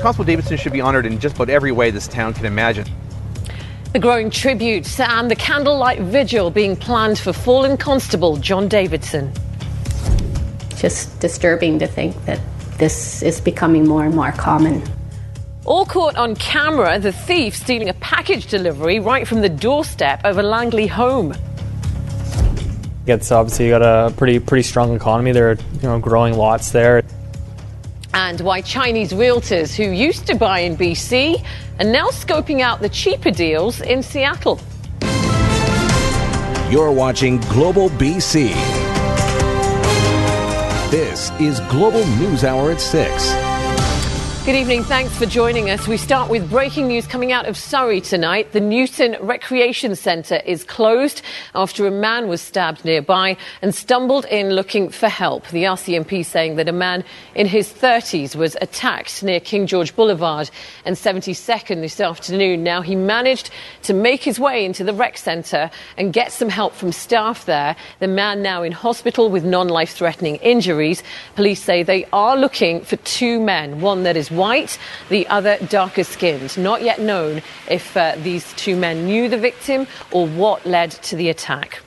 Constable Davidson should be honored in just about every way this town can imagine. The growing tributes and the candlelight vigil being planned for fallen constable John Davidson. Just disturbing to think that this is becoming more and more common. All caught on camera, the thief stealing a package delivery right from the doorstep of a Langley home. It's obviously got a pretty pretty strong economy. There are you know growing lots there and why Chinese realtors who used to buy in BC are now scoping out the cheaper deals in Seattle. You're watching Global BC. This is Global News Hour at 6. Good evening. Thanks for joining us. We start with breaking news coming out of Surrey tonight. The Newton Recreation Centre is closed after a man was stabbed nearby and stumbled in looking for help. The RCMP saying that a man in his 30s was attacked near King George Boulevard and 72nd this afternoon. Now, he managed to make his way into the rec centre and get some help from staff there. The man now in hospital with non life threatening injuries. Police say they are looking for two men, one that is white, the other darker skinned. Not yet known if uh, these two men knew the victim or what led to the attack.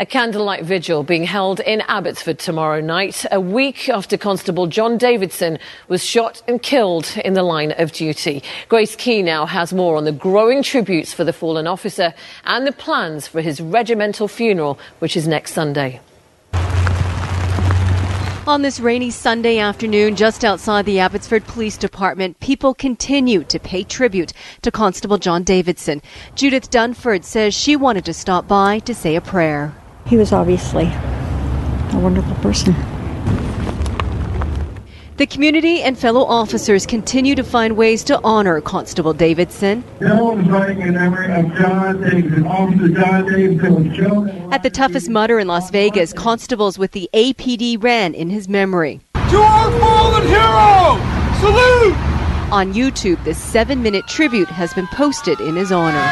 A candlelight vigil being held in Abbotsford tomorrow night, a week after Constable John Davidson was shot and killed in the line of duty. Grace Ke now has more on the growing tributes for the fallen officer and the plans for his regimental funeral, which is next Sunday. On this rainy Sunday afternoon, just outside the Abbotsford Police Department, people continue to pay tribute to Constable John Davidson. Judith Dunford says she wanted to stop by to say a prayer. He was obviously a wonderful person. The community and fellow officers continue to find ways to honor Constable Davidson. At the toughest Mudder in Las Vegas, constables with the APD ran in his memory. To our fallen hero! Salute! On YouTube, this seven minute tribute has been posted in his honor.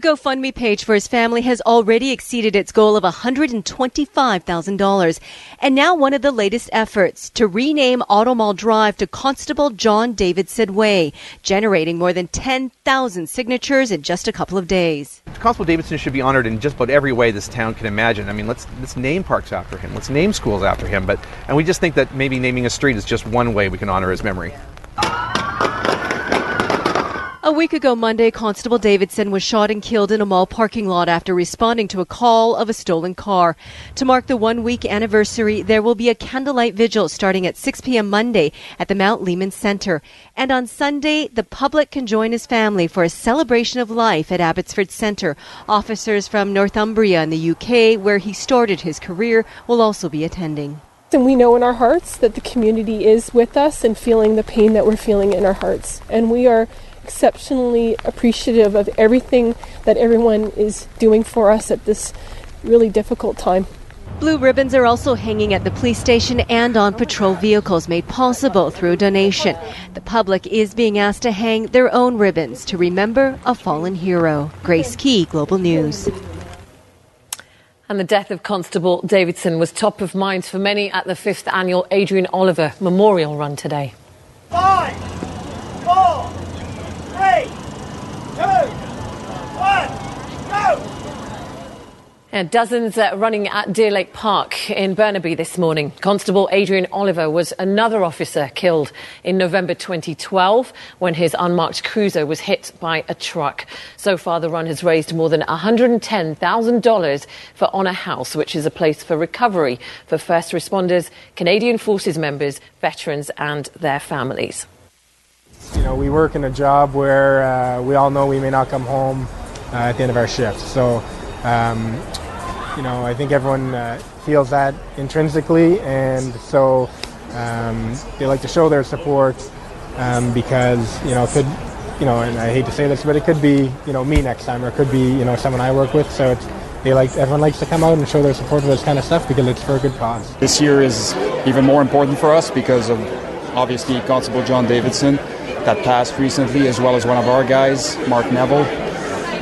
A GoFundMe page for his family has already exceeded its goal of $125,000. And now one of the latest efforts to rename Automall Drive to Constable John Davidson Way, generating more than 10,000 signatures in just a couple of days. Constable Davidson should be honored in just about every way this town can imagine. I mean, let's let's name parks after him. Let's name schools after him. But and we just think that maybe naming a street is just one way we can honor his memory. A week ago Monday, Constable Davidson was shot and killed in a mall parking lot after responding to a call of a stolen car. To mark the one week anniversary, there will be a candlelight vigil starting at 6 p.m. Monday at the Mount Lehman Center. And on Sunday, the public can join his family for a celebration of life at Abbotsford Center. Officers from Northumbria in the UK, where he started his career, will also be attending. And we know in our hearts that the community is with us and feeling the pain that we're feeling in our hearts. And we are exceptionally appreciative of everything that everyone is doing for us at this really difficult time. Blue ribbons are also hanging at the police station and on patrol vehicles made possible through a donation. The public is being asked to hang their own ribbons to remember a fallen hero. Grace Ke, Global News. And the death of Constable Davidson was top of mind for many at the fifth annual Adrian Oliver Memorial Run today. Five, four, three, two, one, go! Dozens uh, running at Deer Lake Park in Burnaby this morning. Constable Adrian Oliver was another officer killed in November 2012 when his unmarked cruiser was hit by a truck. So far, the run has raised more than $110,000 for Honour House, which is a place for recovery for first responders, Canadian Forces members, veterans, and their families. You know, we work in a job where uh, we all know we may not come home uh, at the end of our shift. So, um, you know, I think everyone uh, feels that intrinsically, and so Um, they like to show their support um, because you know it could, you know, and I hate to say this, but it could be you know me next time, or it could be you know someone I work with. So it's they like everyone likes to come out and show their support for this kind of stuff because it's for a good cause. This year is even more important for us because of obviously Constable John Davidson that passed recently, as well as one of our guys, Mark Neville.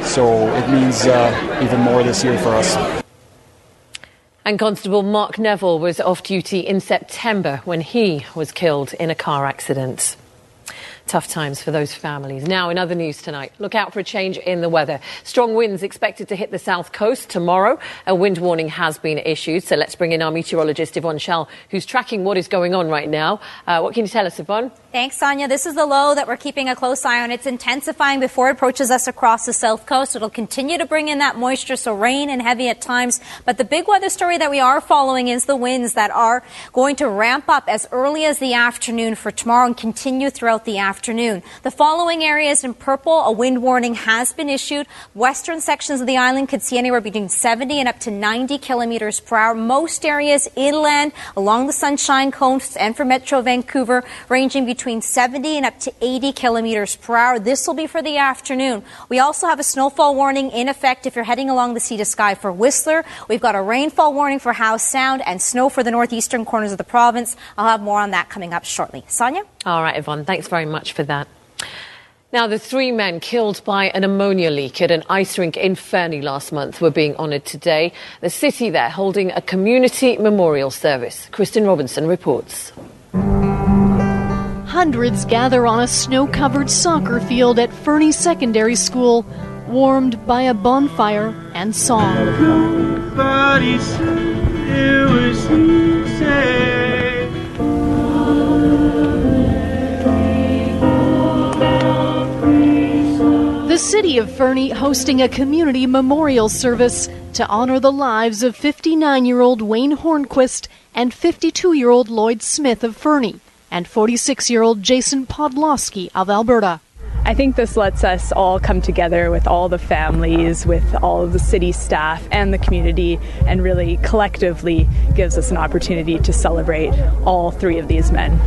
So it means uh, even more this year for us. And Constable Mark Neville was off duty in September when he was killed in a car accident. Tough times for those families. Now, in other news tonight, look out for a change in the weather. Strong winds expected to hit the south coast tomorrow. A wind warning has been issued. So let's bring in our meteorologist, Yvonne Schalle, who's tracking what is going on right now. Uh, what can you tell us, Yvonne? Thanks, Sonia. This is the low that we're keeping a close eye on. It's intensifying before it approaches us across the south coast. It'll continue to bring in that moisture, so rain and heavy at times. But the big weather story that we are following is the winds that are going to ramp up as early as the afternoon for tomorrow and continue throughout the afternoon. The following areas in purple, a wind warning has been issued. Western sections of the island could see anywhere between 70 and up to 90 kilometers per hour. Most areas inland along the Sunshine Coast and for Metro Vancouver ranging between between 70 and up to 80 kilometers per hour. This will be for the afternoon. We also have a snowfall warning in effect if you're heading along the sea to sky for Whistler. We've got a rainfall warning for Howe Sound and snow for the northeastern corners of the province. I'll have more on that coming up shortly. Sonia? All right, Yvonne. Thanks very much for that. Now, the three men killed by an ammonia leak at an ice rink in Fernie last month were being honoured today. The city there holding a community memorial service. Kristen Robinson reports. Hundreds gather on a snow covered soccer field at Fernie Secondary School, warmed by a bonfire and song. The city of Fernie hosting a community memorial service to honor the lives of 59 year old Wayne Hornquist and 52 year old Lloyd Smith of Fernie and 46 year old Jason Podlosky of Alberta. I think this lets us all come together with all the families, with all of the city staff and the community, and really collectively gives us an opportunity to celebrate all three of these men.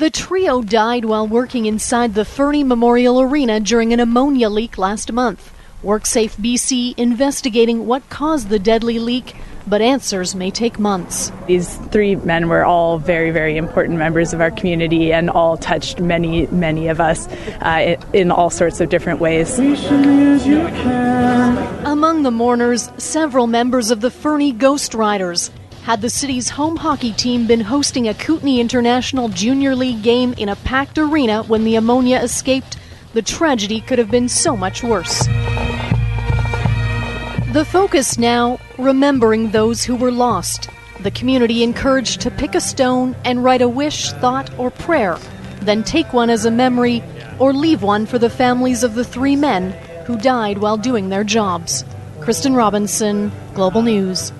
The trio died while working inside the Fernie Memorial Arena during an ammonia leak last month. WorkSafe BC investigating what caused the deadly leak but answers may take months. These three men were all very, very important members of our community and all touched many, many of us uh, in all sorts of different ways. Among the mourners, several members of the Fernie Ghost Riders. Had the city's home hockey team been hosting a Kootenay International Junior League game in a packed arena when the ammonia escaped, the tragedy could have been so much worse. The focus now remembering those who were lost. The community encouraged to pick a stone and write a wish, thought, or prayer, then take one as a memory or leave one for the families of the three men who died while doing their jobs. Kristen Robinson, Global News.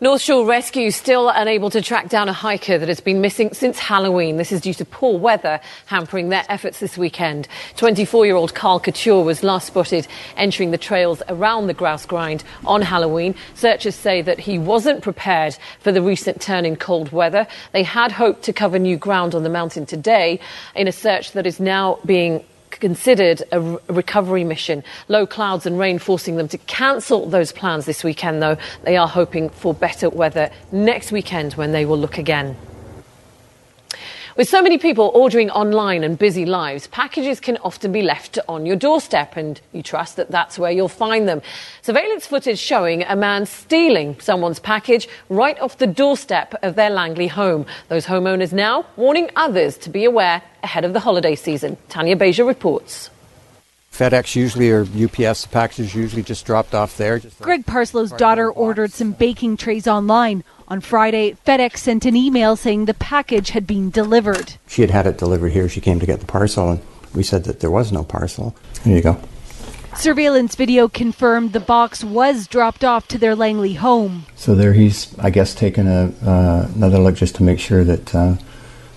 North Shore Rescue still unable to track down a hiker that has been missing since Halloween. This is due to poor weather hampering their efforts this weekend. 24 year old Carl Couture was last spotted entering the trails around the grouse grind on Halloween. Searchers say that he wasn't prepared for the recent turn in cold weather. They had hoped to cover new ground on the mountain today in a search that is now being considered a recovery mission. Low clouds and rain forcing them to cancel those plans this weekend, though. They are hoping for better weather next weekend when they will look again. With so many people ordering online and busy lives, packages can often be left on your doorstep, and you trust that that's where you'll find them. Surveillance footage showing a man stealing someone's package right off the doorstep of their Langley home. Those homeowners now warning others to be aware ahead of the holiday season. Tanya Beja reports. FedEx usually or UPS packages usually just dropped off there. Greg Parslow's daughter ordered some baking trays online. On Friday, FedEx sent an email saying the package had been delivered. She had had it delivered here. She came to get the parcel, and we said that there was no parcel. Here you go. Surveillance video confirmed the box was dropped off to their Langley home. So there he's, I guess, taken a, uh, another look just to make sure that uh,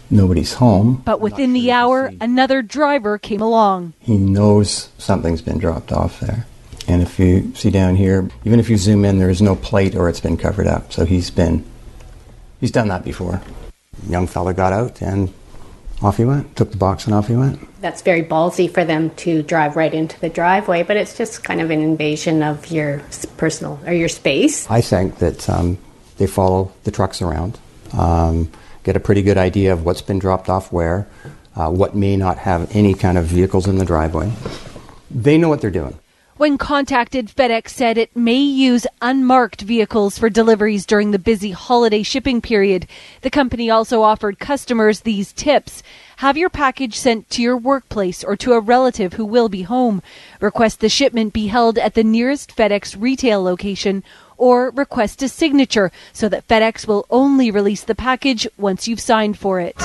nobody's home. But within the hour, another driver came along. He knows something's been dropped off there. And if you see down here, even if you zoom in, there is no plate or it's been covered up. So he's been He's done that before. Young fella got out and off he went. Took the box and off he went. That's very ballsy for them to drive right into the driveway, but it's just kind of an invasion of your personal or your space. I think that um, they follow the trucks around, um, get a pretty good idea of what's been dropped off where, uh, what may not have any kind of vehicles in the driveway. They know what they're doing. When contacted, FedEx said it may use unmarked vehicles for deliveries during the busy holiday shipping period. The company also offered customers these tips. Have your package sent to your workplace or to a relative who will be home. Request the shipment be held at the nearest FedEx retail location or request a signature so that FedEx will only release the package once you've signed for it.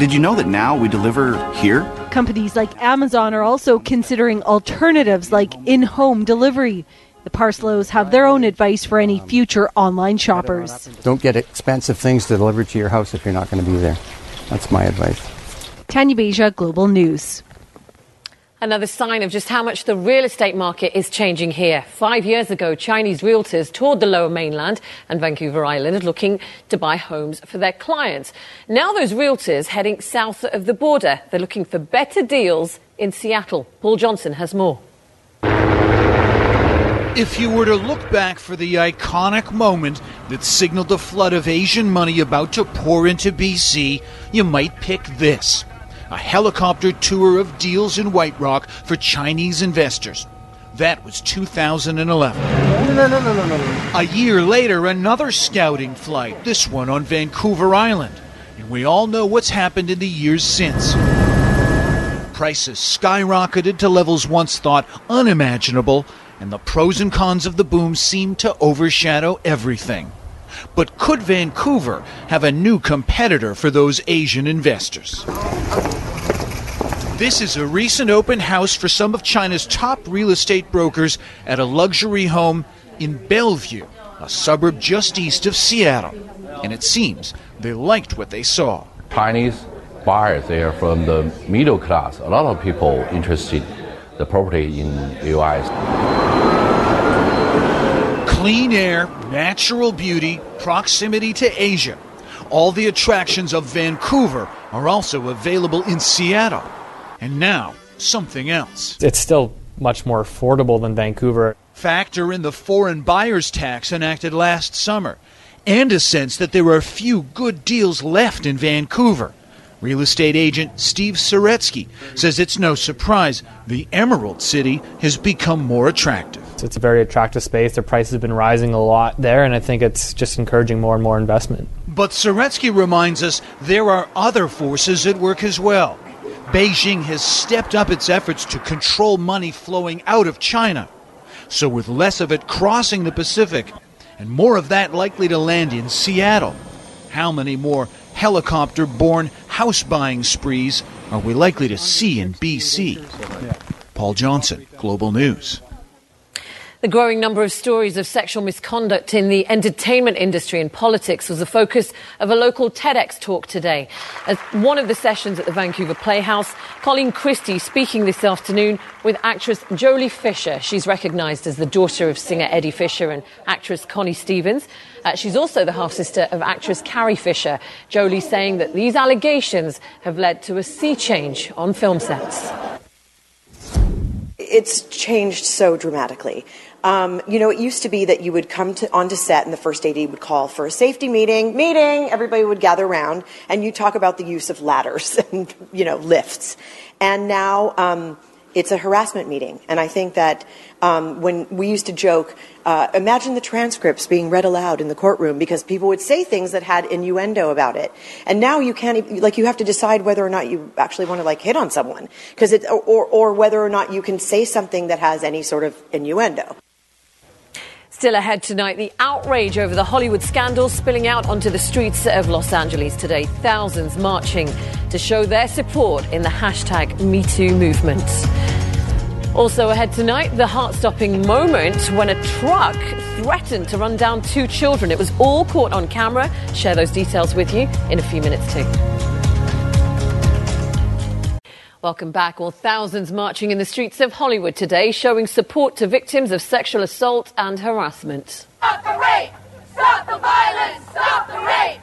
Did you know that now we deliver here? Companies like Amazon are also considering alternatives like in home delivery. The Parslows have their own advice for any future online shoppers. Don't get expensive things delivered to your house if you're not going to be there. That's my advice. Tanya Beja, Global News. Another sign of just how much the real estate market is changing here. Five years ago, Chinese realtors toured the lower mainland and Vancouver Island looking to buy homes for their clients. Now those realtors heading south of the border. They're looking for better deals in Seattle. Paul Johnson has more. If you were to look back for the iconic moment that signaled the flood of Asian money about to pour into BC, you might pick this a helicopter tour of deals in White Rock for Chinese investors. That was 2011. No, no, no, no, no, no. A year later, another scouting flight, this one on Vancouver Island. And we all know what's happened in the years since. Prices skyrocketed to levels once thought unimaginable, and the pros and cons of the boom seemed to overshadow everything. But could Vancouver have a new competitor for those Asian investors? This is a recent open house for some of China's top real estate brokers at a luxury home in Bellevue, a suburb just east of Seattle. And it seems they liked what they saw. Chinese buyers, they are from the middle class. A lot of people interested the property in US. Clean air, natural beauty, proximity to Asia. All the attractions of Vancouver are also available in Seattle. And now, something else. It's still much more affordable than Vancouver. Factor in the foreign buyer's tax enacted last summer, and a sense that there are few good deals left in Vancouver. Real estate agent Steve Saretsky says it's no surprise the Emerald City has become more attractive. It's a very attractive space. The prices have been rising a lot there, and I think it's just encouraging more and more investment. But Saretsky reminds us there are other forces at work as well. Beijing has stepped up its efforts to control money flowing out of China. So, with less of it crossing the Pacific and more of that likely to land in Seattle, how many more helicopter borne house buying sprees are we likely to see in BC? Paul Johnson, Global News. The growing number of stories of sexual misconduct in the entertainment industry and politics was the focus of a local TEDx talk today. At one of the sessions at the Vancouver Playhouse, Colleen Christie speaking this afternoon with actress Joely Fisher. She's recognised as the daughter of singer Eddie Fisher and actress Connie Stevens. Uh, she's also the half sister of actress Carrie Fisher. Jolie saying that these allegations have led to a sea change on film sets. It's changed so dramatically. Um, you know, it used to be that you would come to, onto set and the first AD would call for a safety meeting, meeting, everybody would gather around, and you talk about the use of ladders and, you know, lifts. And now um, it's a harassment meeting. And I think that um, when we used to joke, uh, imagine the transcripts being read aloud in the courtroom because people would say things that had innuendo about it. And now you can't, like, you have to decide whether or not you actually want to, like, hit on someone. Because it, or, or whether or not you can say something that has any sort of innuendo. Still ahead tonight, the outrage over the Hollywood scandal spilling out onto the streets of Los Angeles today. Thousands marching to show their support in the hashtag MeToo movement. Also ahead tonight, the heart stopping moment when a truck threatened to run down two children. It was all caught on camera. Share those details with you in a few minutes, too. Welcome back. Well, thousands marching in the streets of Hollywood today, showing support to victims of sexual assault and harassment. Stop the rape! Stop the violence! Stop the rape!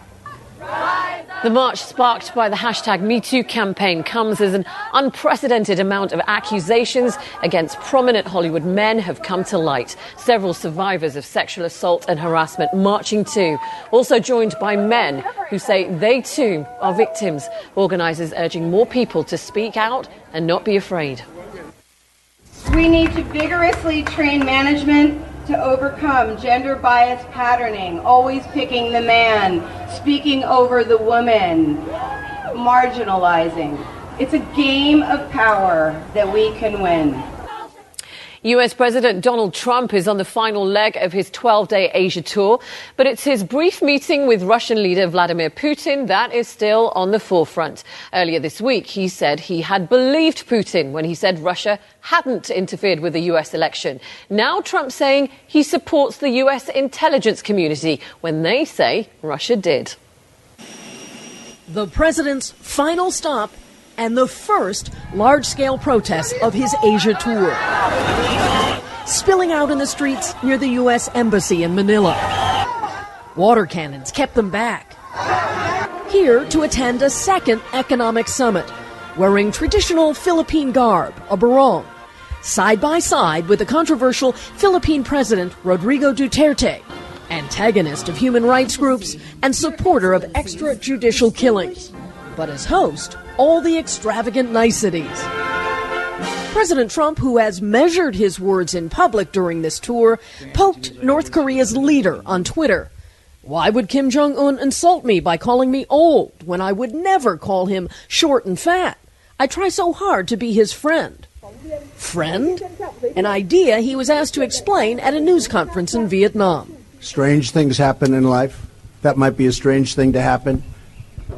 The march, sparked by the hashtag MeToo campaign, comes as an unprecedented amount of accusations against prominent Hollywood men have come to light. Several survivors of sexual assault and harassment marching too, also joined by men who say they too are victims. Organisers urging more people to speak out and not be afraid. We need to vigorously train management to overcome gender bias patterning, always picking the man, speaking over the woman, marginalizing. It's a game of power that we can win. US President Donald Trump is on the final leg of his 12 day Asia tour, but it's his brief meeting with Russian leader Vladimir Putin that is still on the forefront. Earlier this week, he said he had believed Putin when he said Russia hadn't interfered with the US election. Now Trump saying he supports the US intelligence community when they say Russia did. The president's final stop and the first large scale protest of his Asia tour. Spilling out in the streets near the U.S. Embassy in Manila. Water cannons kept them back. Here to attend a second economic summit, wearing traditional Philippine garb, a barong, side by side with the controversial Philippine President Rodrigo Duterte, antagonist of human rights groups and supporter of extrajudicial killings. But as host, all the extravagant niceties. President Trump, who has measured his words in public during this tour, poked North Korea's leader on Twitter. Why would Kim Jong un insult me by calling me old when I would never call him short and fat? I try so hard to be his friend. Friend? An idea he was asked to explain at a news conference in Vietnam. Strange things happen in life. That might be a strange thing to happen,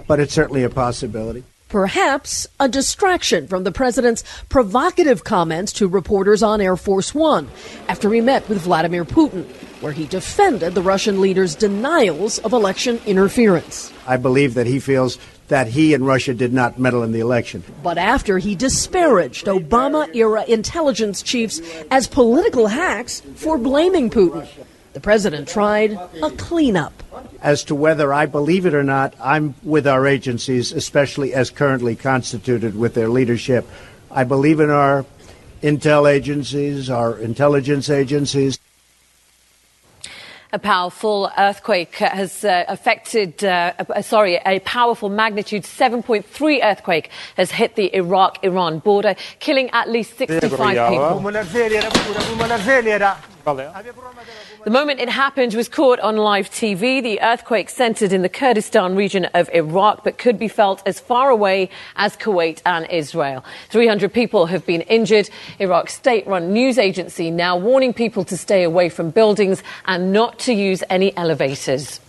but it's certainly a possibility. Perhaps a distraction from the president's provocative comments to reporters on Air Force One after he met with Vladimir Putin, where he defended the Russian leader's denials of election interference. I believe that he feels that he and Russia did not meddle in the election. But after he disparaged Obama era intelligence chiefs as political hacks for blaming Putin, the president tried a cleanup. As to whether I believe it or not, I'm with our agencies, especially as currently constituted with their leadership. I believe in our intel agencies, our intelligence agencies. A powerful earthquake has uh, affected, uh, uh, sorry, a powerful magnitude 7.3 earthquake has hit the Iraq Iran border, killing at least 65 people. The moment it happened was caught on live TV. The earthquake centered in the Kurdistan region of Iraq, but could be felt as far away as Kuwait and Israel. 300 people have been injured. Iraq's state run news agency now warning people to stay away from buildings and not to use any elevators.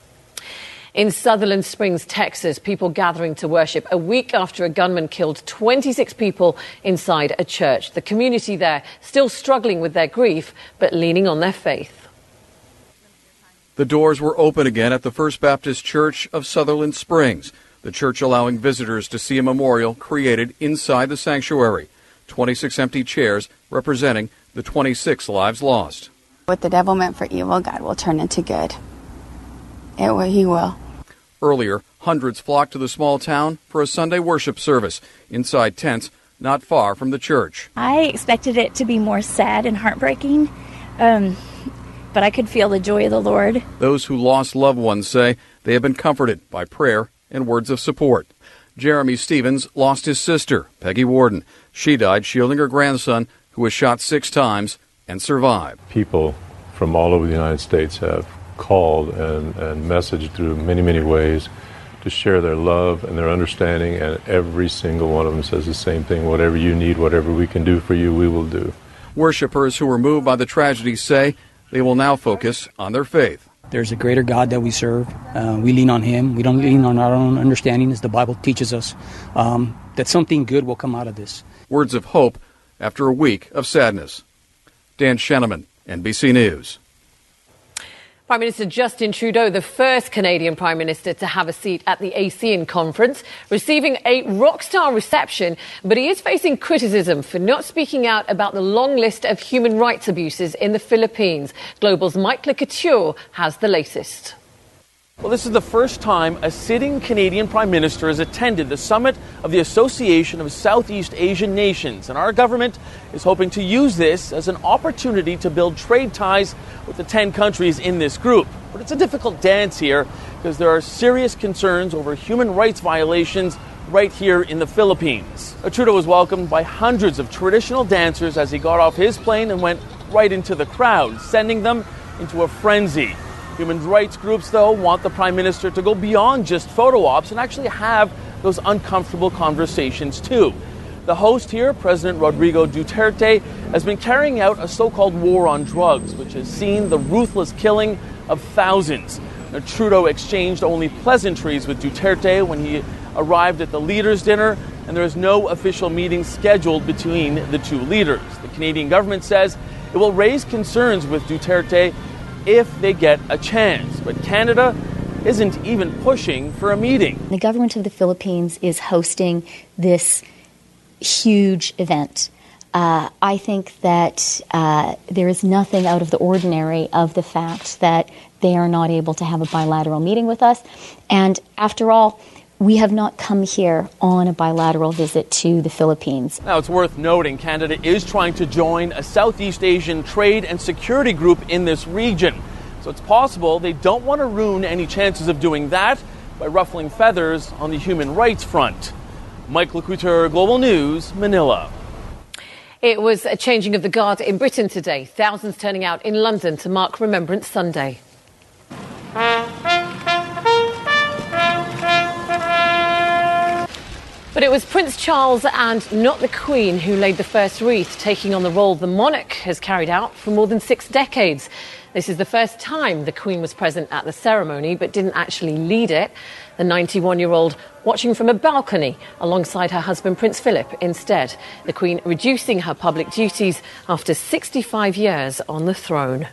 In Sutherland Springs, Texas, people gathering to worship a week after a gunman killed 26 people inside a church. The community there still struggling with their grief, but leaning on their faith. The doors were open again at the First Baptist Church of Sutherland Springs, the church allowing visitors to see a memorial created inside the sanctuary. 26 empty chairs representing the 26 lives lost. What the devil meant for evil, God will turn into good. It will, he will. Earlier, hundreds flocked to the small town for a Sunday worship service inside tents not far from the church. I expected it to be more sad and heartbreaking, um, but I could feel the joy of the Lord. Those who lost loved ones say they have been comforted by prayer and words of support. Jeremy Stevens lost his sister, Peggy Warden. She died shielding her grandson, who was shot six times and survived. People from all over the United States have called and, and messaged through many, many ways to share their love and their understanding, and every single one of them says the same thing whatever you need, whatever we can do for you, we will do. Worshippers who were moved by the tragedy say they will now focus on their faith. There's a greater God that we serve. Uh, we lean on Him. We don't lean on our own understanding, as the Bible teaches us, um, that something good will come out of this. Words of hope after a week of sadness. Dan Sheneman, NBC News. Prime Minister Justin Trudeau, the first Canadian Prime Minister to have a seat at the ASEAN conference, receiving a rock star reception, but he is facing criticism for not speaking out about the long list of human rights abuses in the Philippines. Global's Mike Le Couteur has the latest. Well, this is the first time a sitting Canadian Prime Minister has attended the summit of the Association of Southeast Asian Nations, and our government is hoping to use this as an opportunity to build trade ties with the 10 countries in this group. But it's a difficult dance here because there are serious concerns over human rights violations right here in the Philippines. Uh, Trudeau was welcomed by hundreds of traditional dancers as he got off his plane and went right into the crowd, sending them into a frenzy. Human rights groups, though, want the Prime Minister to go beyond just photo ops and actually have those uncomfortable conversations, too. The host here, President Rodrigo Duterte, has been carrying out a so called war on drugs, which has seen the ruthless killing of thousands. Now, Trudeau exchanged only pleasantries with Duterte when he arrived at the leaders' dinner, and there is no official meeting scheduled between the two leaders. The Canadian government says it will raise concerns with Duterte if they get a chance. But Canada isn't even pushing for a meeting. The government of the Philippines is hosting this huge event. Uh, I think that uh, there is nothing out of the ordinary of the fact that they are not able to have a bilateral meeting with us. And after all, we have not come here on a bilateral visit to the Philippines. Now, it's worth noting Canada is trying to join a Southeast Asian trade and security group in this region. So it's possible they don't want to ruin any chances of doing that by ruffling feathers on the human rights front. Mike LeCouteur, Global News, Manila. It was a changing of the guard in Britain today. Thousands turning out in London to mark Remembrance Sunday. But it was Prince Charles and not the Queen who laid the first wreath, taking on the role the monarch has carried out for more than six decades. This is the first time the Queen was present at the ceremony but didn't actually lead it. The 91 year old watching from a balcony alongside her husband Prince Philip instead. The Queen reducing her public duties after 65 years on the throne.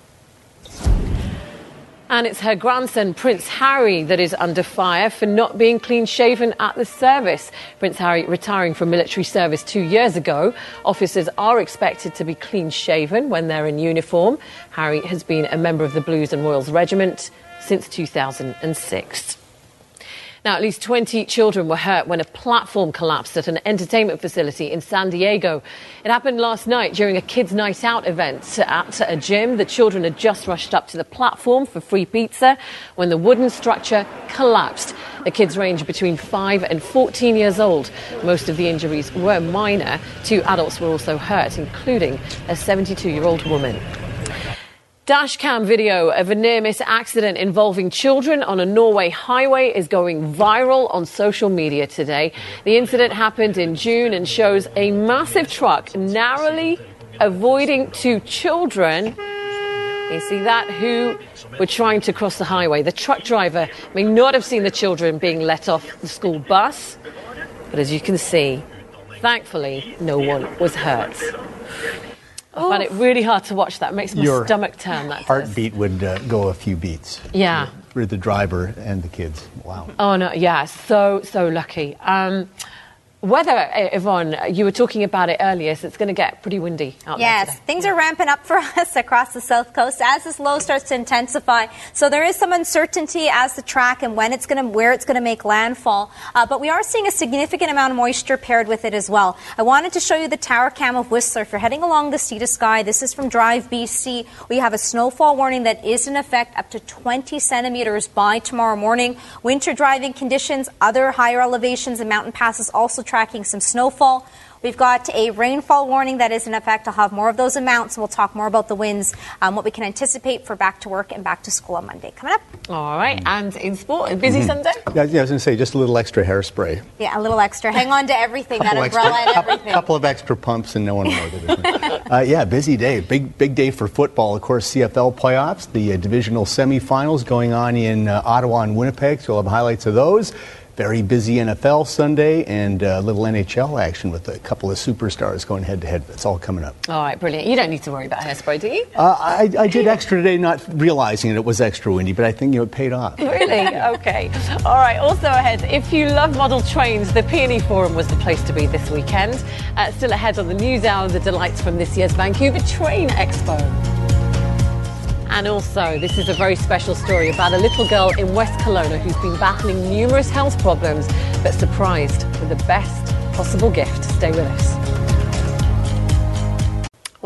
And it's her grandson, Prince Harry, that is under fire for not being clean shaven at the service. Prince Harry retiring from military service two years ago. Officers are expected to be clean shaven when they're in uniform. Harry has been a member of the Blues and Royals Regiment since 2006. Now, at least 20 children were hurt when a platform collapsed at an entertainment facility in San Diego. It happened last night during a kids' night out event at a gym. The children had just rushed up to the platform for free pizza when the wooden structure collapsed. The kids range between 5 and 14 years old. Most of the injuries were minor. Two adults were also hurt, including a 72 year old woman. Dashcam video of a near miss accident involving children on a Norway highway is going viral on social media today. The incident happened in June and shows a massive truck narrowly avoiding two children. You see that? Who were trying to cross the highway. The truck driver may not have seen the children being let off the school bus, but as you can see, thankfully, no one was hurt. I find it really hard to watch that. It makes my Your stomach turn. That does. Heartbeat would uh, go a few beats. Yeah. For the driver and the kids. Wow. Oh no, yeah, so so lucky. Um, weather, Yvonne, you were talking about it earlier, so it's going to get pretty windy out there Yes, things are ramping up for us across the south coast as this low starts to intensify. So there is some uncertainty as the track and when it's going to, where it's going to make landfall. Uh, but we are seeing a significant amount of moisture paired with it as well. I wanted to show you the tower cam of Whistler. If you're heading along the sea to sky, this is from Drive BC. We have a snowfall warning that is in effect up to 20 centimeters by tomorrow morning. Winter driving conditions, other higher elevations and mountain passes also tracking some snowfall. We've got a rainfall warning that is in effect. I'll have more of those amounts. We'll talk more about the winds, um, what we can anticipate for back to work and back to school on Monday. Coming up. All right, and in sport, a busy Mhm. Sunday? Yeah, yeah, I was going to say just a little extra hairspray. Yeah, a little extra. Hang on to everything, that Couple umbrella extra- and couple- everything. couple of extra pumps and no one will notice. uh, yeah, busy day. Big big day for football. Of course, CFL playoffs, the uh, divisional semifinals going on in uh, Ottawa and Winnipeg. So we'll have highlights of those. Very busy NFL Sunday and uh, little NHL action with a couple of superstars going head to head. It's all coming up. All right, brilliant. You don't need to worry about hairspray, do you? Uh, I, I did extra today, not realizing it was extra windy, but I think you know, it paid off. Really? Okay. All right. Also ahead, if you love model trains, the PNE Forum was the place to be this weekend. Uh, still ahead on the news hour, the delights from this year's Vancouver Train Expo. And also, this is a very special story about a little girl in West Kelowna who's been battling numerous health problems but surprised with the best possible gift. Stay with us.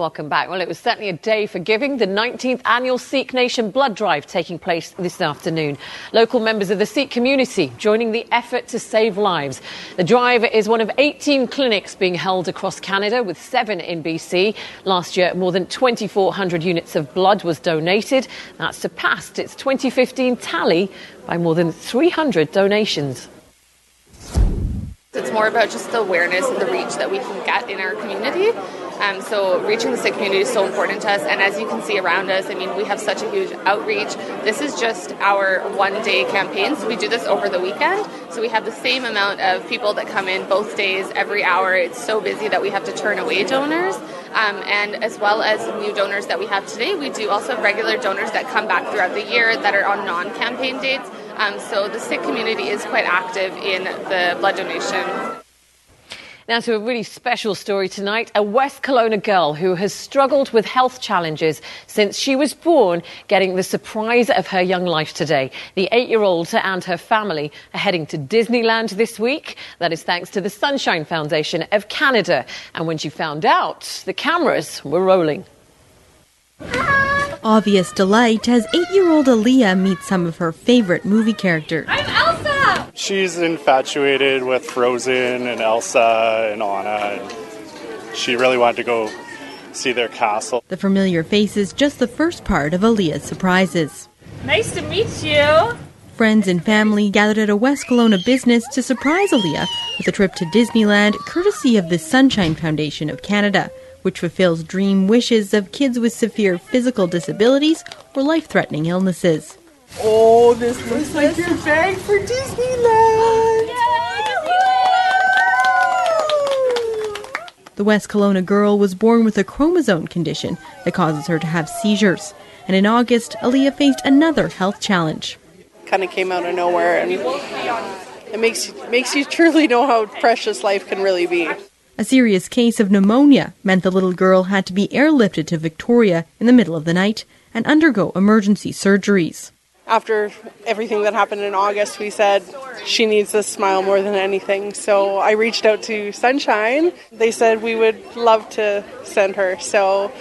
Welcome back. Well, it was certainly a day for giving. The 19th annual Sikh Nation blood drive taking place this afternoon. Local members of the Sikh community joining the effort to save lives. The drive is one of 18 clinics being held across Canada, with seven in BC. Last year, more than 2,400 units of blood was donated. That surpassed its 2015 tally by more than 300 donations. It's more about just the awareness and the reach that we can get in our community. Um, so reaching the Sikh community is so important to us. And as you can see around us, I mean, we have such a huge outreach. This is just our one day campaign. So we do this over the weekend. So we have the same amount of people that come in both days, every hour. It's so busy that we have to turn away donors. Um, and as well as new donors that we have today, we do also have regular donors that come back throughout the year that are on non campaign dates. Um, so the Sikh community is quite active in the blood donation. Now to a really special story tonight. A West Kelowna girl who has struggled with health challenges since she was born, getting the surprise of her young life today. The eight-year-old and her family are heading to Disneyland this week. That is thanks to the Sunshine Foundation of Canada. And when she found out, the cameras were rolling. Obvious delight as eight-year-old Aaliyah meets some of her favorite movie characters. She's infatuated with Frozen and Elsa and Anna, and she really wanted to go see their castle. The familiar face is just the first part of Aaliyah's surprises. Nice to meet you. Friends and family gathered at a West Kelowna business to surprise Aaliyah with a trip to Disneyland, courtesy of the Sunshine Foundation of Canada, which fulfills dream wishes of kids with severe physical disabilities or life threatening illnesses. Oh, this looks like your bag for Disneyland. The West Kelowna girl was born with a chromosome condition that causes her to have seizures. And in August, Aaliyah faced another health challenge. Kind of came out of nowhere, and it makes makes you truly know how precious life can really be. A serious case of pneumonia meant the little girl had to be airlifted to Victoria in the middle of the night and undergo emergency surgeries after everything that happened in August, we said she needs this smile more than anything. So I reached out to Sunshine. They said we would love to send her. So,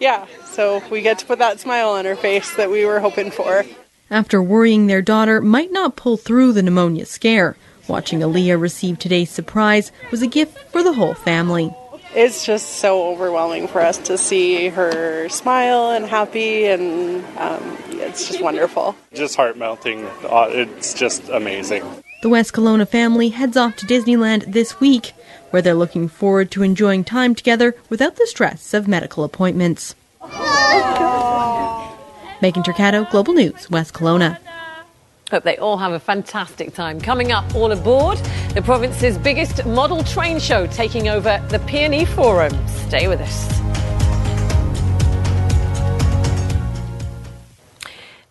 yeah, so we get to put that smile on her face that we were hoping for. After worrying their daughter might not pull through the pneumonia scare, watching Aaliyah receive today's surprise was a gift for the whole family it's just so overwhelming for us to see her smile and happy, and um, it's just wonderful. Just heart melting. Uh, it's just amazing. The West Kelowna family heads off to Disneyland this week, where they're looking forward to enjoying time together without the stress of medical appointments. Megan Turcato, Global News, West Kelowna. Hope they all have a fantastic time. Coming up, all aboard, the province's biggest model train show taking over the PNE Forum. Stay with us.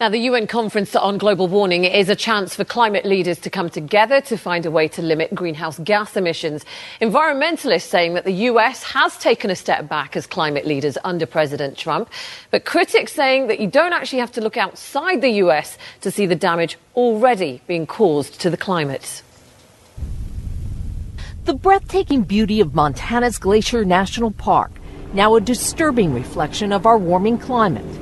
Now, the UN Conference on Global Warming is a chance for climate leaders to come together to find a way to limit greenhouse gas emissions. Environmentalists saying that the US has taken a step back as climate leaders under President Trump, but critics saying that you don't actually have to look outside the US to see the damage already being caused to the climate. The breathtaking beauty of Montana's Glacier National Park, now a disturbing reflection of our warming climate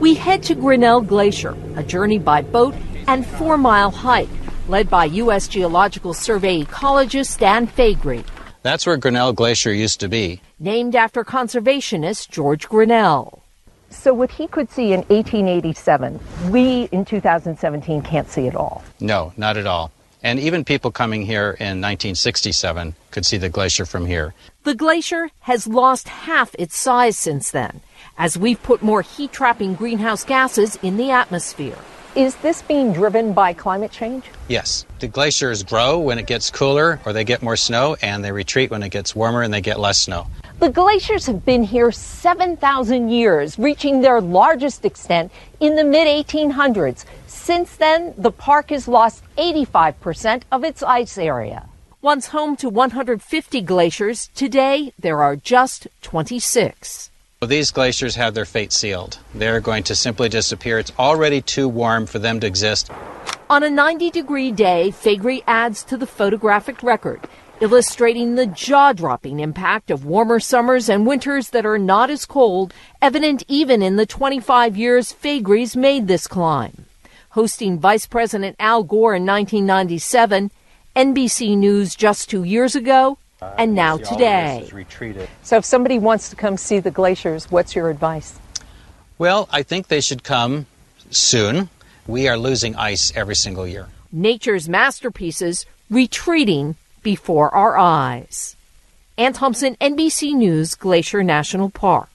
we head to Grinnell Glacier, a journey by boat and four mile hike, led by U.S. Geological Survey ecologist Dan Fagre. That's where Grinnell Glacier used to be. Named after conservationist George Grinnell. So, what he could see in 1887, we in 2017 can't see at all. No, not at all. And even people coming here in 1967 could see the glacier from here. The glacier has lost half its size since then as we've put more heat trapping greenhouse gases in the atmosphere. Is this being driven by climate change? Yes. The glaciers grow when it gets cooler or they get more snow, and they retreat when it gets warmer and they get less snow. The glaciers have been here 7,000 years, reaching their largest extent in the mid 1800s. Since then, the park has lost 85% of its ice area. Once home to 150 glaciers, today there are just 26. These glaciers have their fate sealed. They're going to simply disappear. It's already too warm for them to exist. On a 90 degree day, Fagre adds to the photographic record, illustrating the jaw dropping impact of warmer summers and winters that are not as cold, evident even in the 25 years Fagre's made this climb. Hosting Vice President Al Gore in 1997, NBC News just two years ago, and now today. So if somebody wants to come see the glaciers, what's your advice? Well, I think they should come soon. We are losing ice every single year. Nature's masterpieces retreating before our eyes. Ann Thompson, NBC News, Glacier National Park.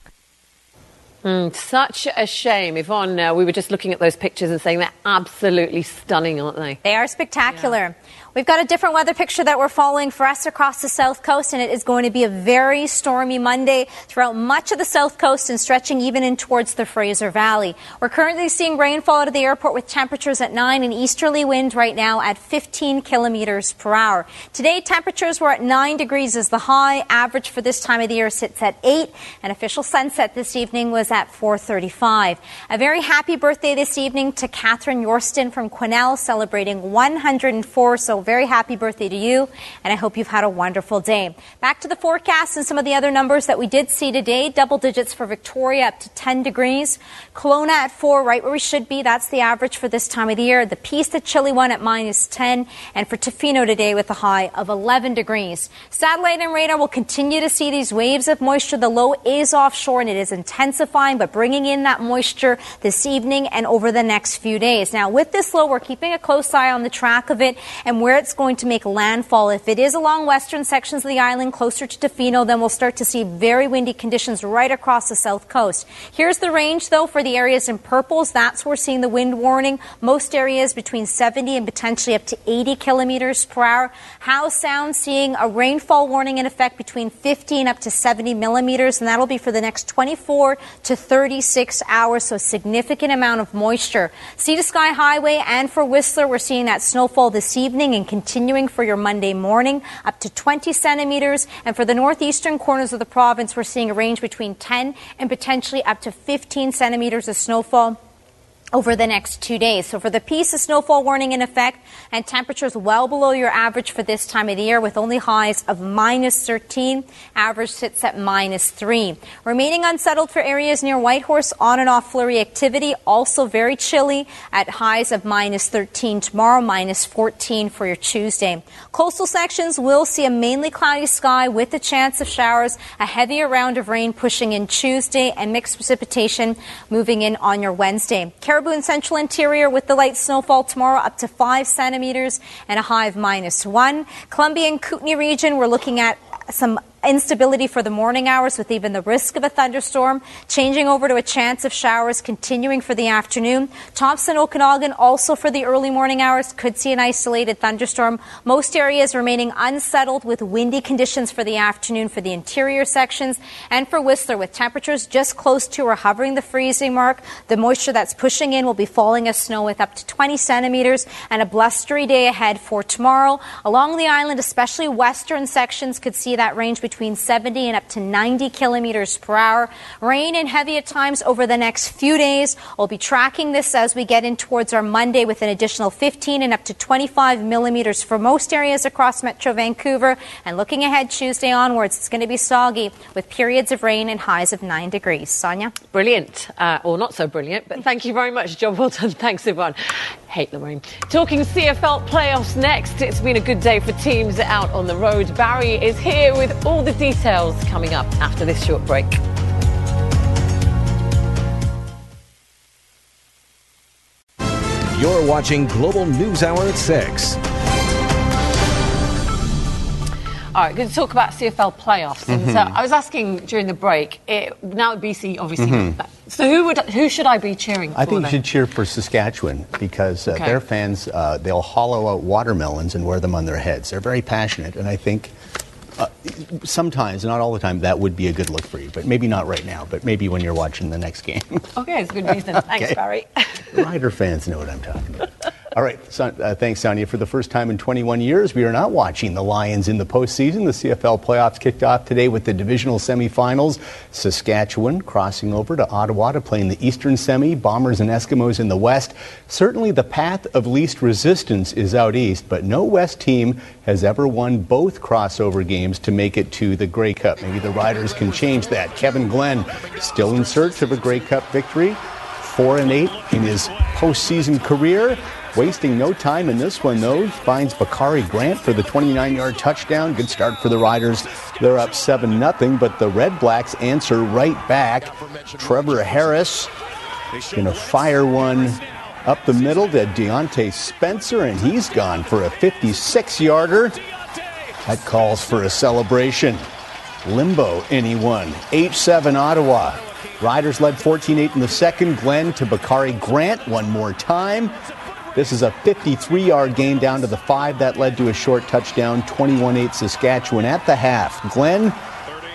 Mm, such a shame. Yvonne, uh, we were just looking at those pictures and saying they're absolutely stunning, aren't they? They are spectacular. We've got a different weather picture that we're following for us across the south coast, and it is going to be a very stormy Monday throughout much of the south coast and stretching even in towards the Fraser Valley. We're currently seeing rainfall out of the airport with temperatures at 9 and easterly wind right now at 15 kilometers per hour. Today, temperatures were at 9 degrees as the high. Average for this time of the year sits at 8, and official sunset this evening was at 4:35. A very happy birthday this evening to Catherine Yorston from Quesnel, celebrating 104. So very happy birthday to you, and I hope you've had a wonderful day. Back to the forecast and some of the other numbers that we did see today. Double digits for Victoria up to 10 degrees. Kelowna at 4, right where we should be. That's the average for this time of the year. The Peace, the chilly one at minus 10, and for Tofino today with a high of 11 degrees. Satellite and radar will continue to see these waves of moisture. The low is offshore and it is intensifying, but bringing in that moisture this evening and over the next few days. Now, with this low, we're keeping a close eye on the track of it and where it's going to make landfall. If it is along western sections of the island closer to Tofino, then we'll start to see very windy conditions right across the south coast. Here's the range, though, for the areas in purples. That's where we're seeing the wind warning. Most areas between 70 and potentially up to 80 kilometers per hour. Howe Sound seeing a rainfall warning in effect between 50 and up to 70 millimeters, and that'll be for the next 24 to 36 hours, so significant amount of moisture. Sea to Sky Highway and for Whistler, we're seeing that snowfall this evening and continuing for your Monday morning, up to 20 centimeters. And for the northeastern corners of the province, we're seeing a range between 10 and potentially up to 15 centimeters of snowfall over the next two days. So for the Peace, a snowfall warning in effect and temperatures well below your average for this time of the year with only highs of minus 13. Average sits at minus 3. Remaining unsettled for areas near Whitehorse, on and off flurry activity. Also very chilly at highs of minus 13 tomorrow, minus 14 for your Tuesday. Coastal sections will see a mainly cloudy sky with a chance of showers, a heavier round of rain pushing in Tuesday and mixed precipitation moving in on your Wednesday. Cariboo and central interior with the light snowfall tomorrow up to 5 centimeters and a high of minus 1. Columbia and Kootenay region, we're looking at some instability for the morning hours with even the risk of a thunderstorm, changing over to a chance of showers continuing for the afternoon. Thompson, Okanagan also for the early morning hours could see an isolated thunderstorm. Most areas remaining unsettled with windy conditions for the afternoon for the interior sections and for Whistler with temperatures just close to or hovering the freezing mark. The moisture that's pushing in will be falling as snow with up to 20 centimeters and a blustery day ahead for tomorrow. Along the island, especially western sections could see that range between between 70 and up to 90 kilometers per hour. Rain and heavy at times over the next few days. We'll be tracking this as we get in towards our Monday with an additional 15 and up to 25 millimeters for most areas across Metro Vancouver. And looking ahead Tuesday onwards, it's going to be soggy with periods of rain and highs of 9 degrees. Sonia? Brilliant. Uh, or not so brilliant, but thank you very much. Job well done. Thanks, Yvonne. Hate the rain. Talking CFL playoffs next. It's been a good day for teams out on the road. Barry is here with all the details coming up after this short break. You're watching Global News Hour at 6. All right, going to talk about CFL playoffs. And so Mhm. I was asking during the break. It, now BC obviously. Mhm. So who would who should I be cheering for? I think you should cheer for Saskatchewan because uh, Okay. their fans, uh, they'll hollow out watermelons and wear them on their heads. They're very passionate, and I think uh, sometimes, not all the time, that would be a good look for you. But maybe not right now, but maybe when you're watching the next game. Okay, it's good reason. Thanks, Okay. Barry. Rider fans know what I'm talking about. All right. So, uh, thanks, Sonia. For the first time in 21 years, we are not watching the Lions in the postseason. The CFL playoffs kicked off today with the divisional semifinals. Saskatchewan crossing over to Ottawa to play in the Eastern semi, Bombers and Eskimos in the West. Certainly the path of least resistance is out east, but no West team has ever won both crossover games to make it to the Grey Cup. Maybe the Riders can change that. Kevin Glenn still in search of a Grey Cup victory. Four and eight in his postseason career. Wasting no time in this one, though. Finds Bakari Grant for the 29 yard touchdown. Good start for the Riders. They're up 7 0, but the Red Blacks answer right back. Trevor Harris going to fire one up the middle to Diontae Spencer, and he's gone for a 56 yarder. That calls for a celebration. Limbo, anyone. H7 Ottawa. Riders led 14 8 in the second. Glenn to Bakari Grant one more time. This is a 53 yard gain down to the five. That led to a short touchdown, 21 8 Saskatchewan at the half. Glenn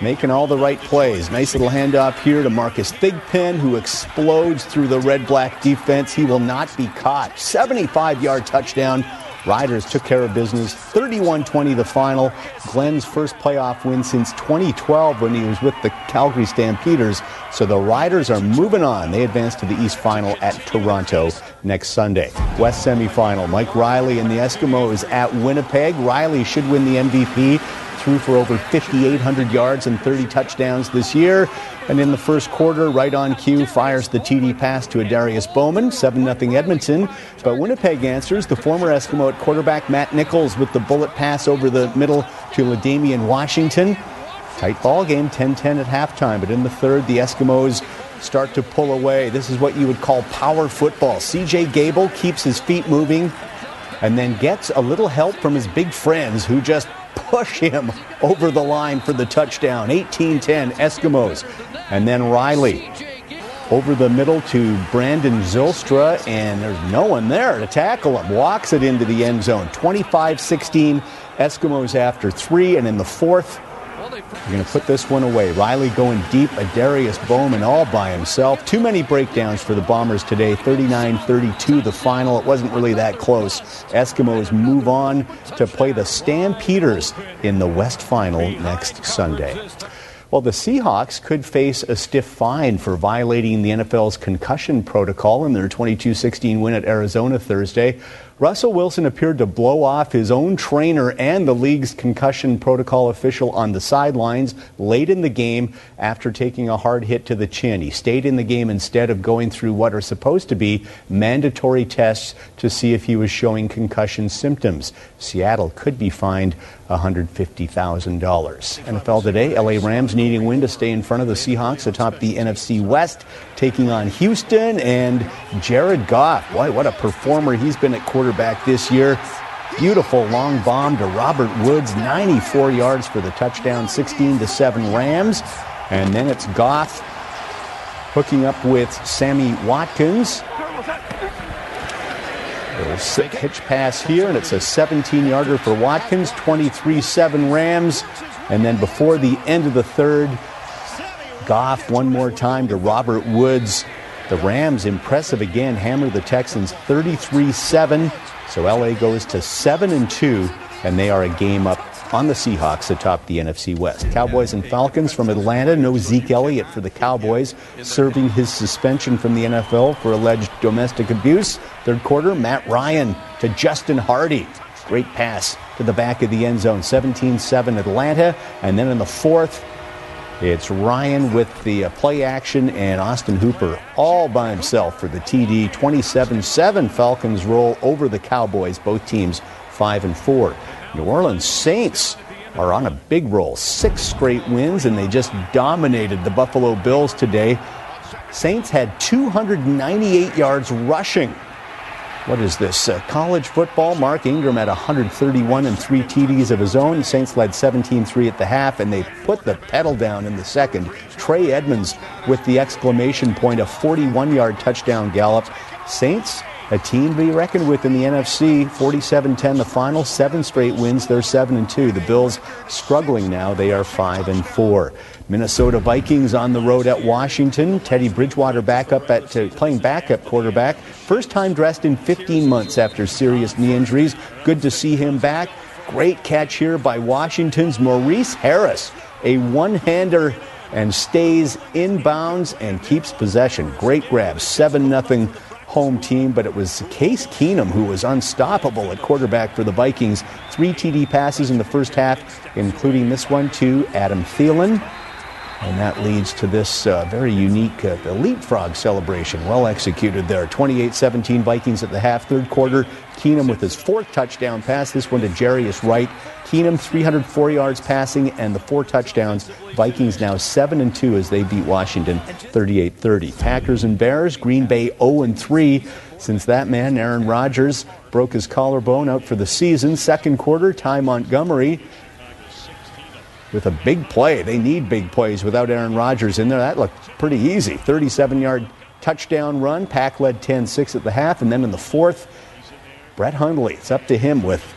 making all the right plays. Nice little handoff here to Marcus Thigpen, who explodes through the red black defense. He will not be caught. 75 yard touchdown. Riders took care of business. 31 20 the final. Glenn's first playoff win since 2012 when he was with the Calgary Stampeders. So the Riders are moving on. They advance to the East Final at Toronto next Sunday. West semifinal. Mike Reilly and the Eskimos at Winnipeg. Reilly should win the MVP threw for over 5,800 yards and 30 touchdowns this year. And in the first quarter, right on cue, fires the TD pass to Adarius Bowman, 7 0 Edmonton. But Winnipeg answers. The former Eskimo at quarterback, Matt Nichols, with the bullet pass over the middle to LaDainian Washington. Tight ball game, 10 10 at halftime. But in the third, the Eskimos start to pull away. This is what you would call power football. CJ Gable keeps his feet moving and then gets a little help from his big friends who just push him over the line for the touchdown. 18 10 Eskimos. And then Reilly over the middle to Brandon Zylstra, and there's no one there to tackle him. Walks it into the end zone. 25 16 Eskimos after three, and in the fourth, you're going to put this one away. Reilly going deep, Adarius Bowman all by himself. Too many breakdowns for the Bombers today. 39 32 the final. It wasn't really that close. Eskimos move on to play the Stampeders in the West Final next Sunday. Well, the Seahawks could face a stiff fine for violating the NFL's concussion protocol in their 22 16 win at Arizona Thursday. Russell Wilson appeared to blow off his own trainer and the league's concussion protocol official on the sidelines late in the game after taking a hard hit to the chin. He stayed in the game instead of going through what are supposed to be mandatory tests to see if he was showing concussion symptoms. Seattle could be fined $150,000. NFL today, LA Rams needing win to stay in front of the Seahawks atop the NFC West, taking on Houston and Jared Goff. Boy, what a performer he's been at quarterback this year. Beautiful long bomb to Robert Woods, 94 yards for the touchdown, 16 to 7 Rams. And then it's Goff hooking up with Sammy Watkins. A sick hitch pass here, and it's a 17 yarder for Watkins, 23 7 Rams. And then before the end of the third, Goff one more time to Robert Woods. The Rams, impressive again, hammer the Texans 33 7. So LA goes to 7 and 2, and they are a game up on the Seahawks atop the NFC West. Cowboys and Falcons from Atlanta. No Zeke Elliott for the Cowboys, serving his suspension from the NFL for alleged domestic abuse. Third quarter, Matt Ryan to Justin Hardy. Great pass to the back of the end zone. 17 7 Atlanta. And then in the fourth, it's Ryan with the uh, play action and Austin Hooper all by himself for the TD. 27 7 Falcons roll over the Cowboys, both teams 5 and 4. New Orleans Saints are on a big roll. Six straight wins, and they just dominated the Buffalo Bills today. Saints had 298 yards rushing. What is this? Uh, college football. Mark Ingram had 131 and three TDs of his own. Saints led 17 3 at the half, and they put the pedal down in the second. Trey Edmunds with the exclamation point, a 41 yard touchdown gallop. Saints a team to be reckoned with in the NFC. 47-10 the final, seven straight wins. They're 7 and 2. The Bills struggling now. They are 5 and 4. Minnesota Vikings on the road at Washington. Teddy Bridgewater back up at uh, playing backup quarterback. First time dressed in 15 months after serious knee injuries. Good to see him back. Great catch here by Washington's Maurice Harris, a one-hander and stays inbounds and keeps possession. Great grab, 7 0 home team, but it was Case Keenum who was unstoppable at quarterback for the Vikings. Three TD passes in the first half, including this one to Adam Thielen. And that leads to this uh, very unique uh, leapfrog celebration. Well executed there. 28 17 Vikings at the half. Third quarter, Keenum with his fourth touchdown pass. This one to Jarius Wright. Keenum 304 yards passing and the four touchdowns. Vikings now 7 and 2 as they beat Washington 38 30. Packers and Bears, Green Bay 0 and 3 since that man, Aaron Rodgers, broke his collarbone out for the season. Second quarter, Ty Montgomery with a big play. They need big plays without Aaron Rodgers in there. That looked pretty easy. 37 yard touchdown run. Pack led 10 6 at the half. And then in the fourth, Brett Hundley, it's up to him with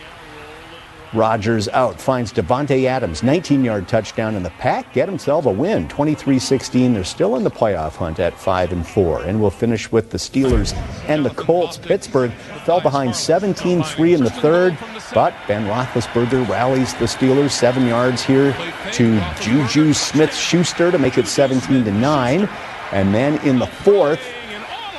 Rodgers out. Finds Davante Adams, 19 yard touchdown, and the Pack get himself a win, 23 16. They're still in the playoff hunt at 5 and 4. And we'll finish with the Steelers and the Colts. Pittsburgh fell behind 17 3 in the third, but Ben Roethlisberger rallies the Steelers seven yards here to Juju Smith Schuster to make it 17 to 9. And then in the fourth,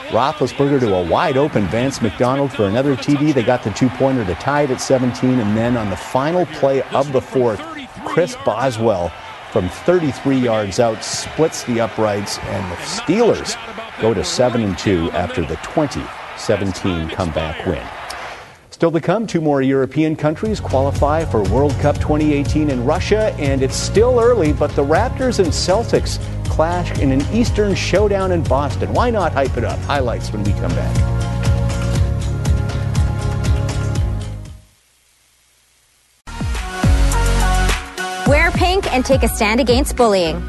Roethlisberger to a wide open Vance McDonald for another TD. They got the two pointer to tie it at 17. And then on the final play of the fourth, Chris Boswell from 33 yards out splits the uprights, and the Steelers go to 7 and 2 after the 20 17 comeback win. Still to come, two more European countries qualify for World Cup 2018 in Russia, and it's still early, but the Raptors and Celtics clash in an Eastern showdown in Boston. Why not hype it up? Highlights when we come back. Wear pink and take a stand against bullying.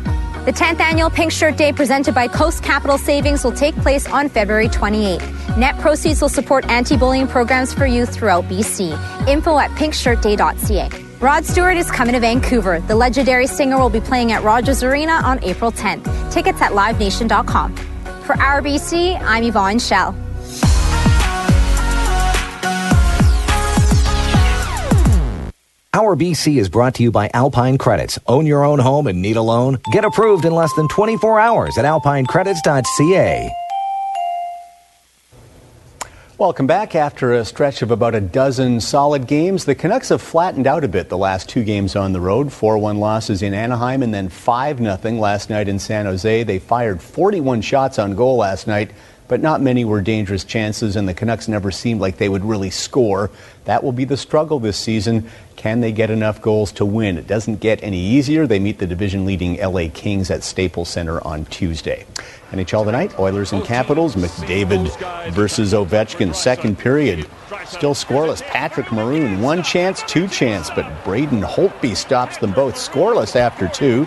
The 10th annual Pink Shirt Day presented by Coast Capital Savings will take place on February 28th. Net proceeds will support anti-bullying programs for youth throughout BC. Info at pinkshirtday.ca. Rod Stewart is coming to Vancouver. The legendary singer will be playing at Rogers Arena on April 10th. Tickets at livenation.com. For our BC, I'm Yvonne Schalle. Our BC is brought to you by Alpine Credits. Own your own home and need a loan? Get approved in less than 24 hours at alpinecredits.ca. Welcome back. After a stretch of about a dozen solid games, the Canucks have flattened out a bit the last two games on the road. 4 1 losses in Anaheim and then 5 0 last night in San Jose. They fired 41 shots on goal last night, but not many were dangerous chances, and the Canucks never seemed like they would really score. That will be the struggle this season. Can they get enough goals to win? It doesn't get any easier. They meet the division leading LA Kings at Staples Center on Tuesday. NHL tonight, Oilers and Capitals, McDavid versus Ovechkin, second period. Still scoreless. Patrick Maroon, one chance, two chance, but Braden Holtby stops them both scoreless after two.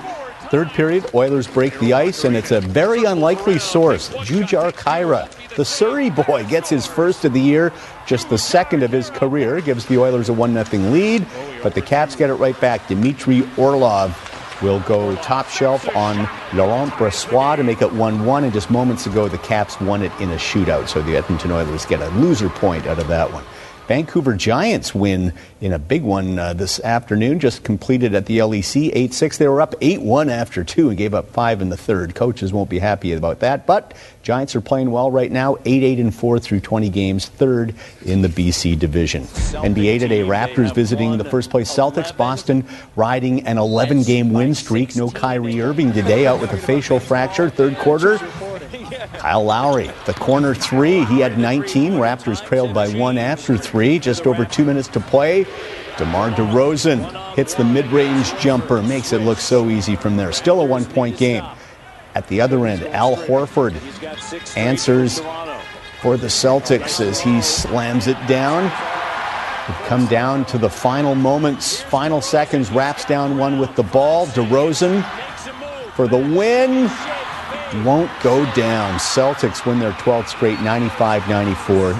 Third period, Oilers break the ice, and it's a very unlikely source. Jujhar Khaira, the Surrey boy, gets his first of the year, just the second of his career, gives the Oilers a 1 0 lead, but the Caps get it right back. Dmitry Orlov will go top shelf on Laurent Brossoit to make it 1 1. And just moments ago, the Caps won it in a shootout. So the Edmonton Oilers get a loser point out of that one. Vancouver Giants win in a big one uh, this afternoon, just completed at the LEC 8 6. They were up 8 1 after two and gave up five in the third. Coaches won't be happy about that, but Giants are playing well right now 8 8 and 4 through 20 games, third in the BC division. NBA today, Raptors visiting the first place Celtics. Boston riding an 11 game win streak. No Kyrie Irving today, out with a facial fracture. Third quarter, Kyle Lowry, the corner three. He had 19. Raptors trailed by one after three. Just over two minutes to play. DeMar DeRozan hits the mid range jumper, makes it look so easy from there. Still a one point game. At the other end, Al Horford answers for the Celtics as he slams it down. We've come down to the final moments, final seconds, Raps down one with the ball. DeRozan for the win won't go down. Celtics win their 12th straight 95 94.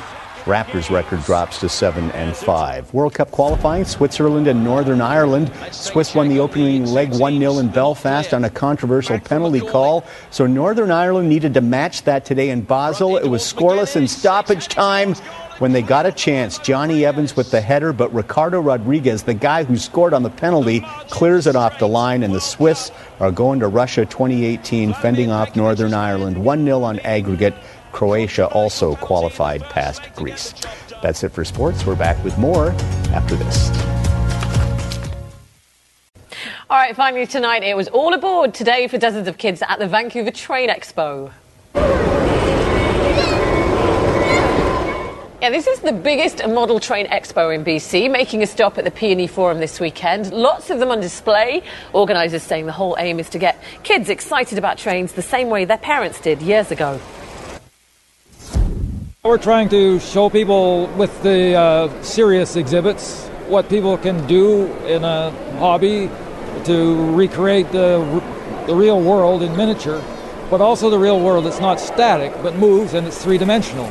Raptors record drops to 7 and 5. World Cup qualifying, Switzerland and Northern Ireland. Swiss won the opening leg 1-0 in Belfast on a controversial penalty call. So Northern Ireland needed to match that today in Basel. It was scoreless in stoppage time when they got a chance. Jonny Evans with the header, but Ricardo Rodriguez, the guy who scored on the penalty, clears it off the line, and the Swiss are going to Russia 2018, fending off Northern Ireland 1 0 on aggregate. Croatia also qualified past Greece. That's it for sports. We're back with more after this. All right, finally tonight, it was all aboard today for dozens of kids at the Vancouver Train Expo. Yeah, this is the biggest model train expo in BC, making a stop at the PNE Forum this weekend. Lots of them on display. Organisers saying the whole aim is to get kids excited about trains the same way their parents did years ago. We're trying to show people with the uh, serious exhibits what people can do in a hobby to recreate the, the real world in miniature, but also the real world that's not static but moves and it's three dimensional.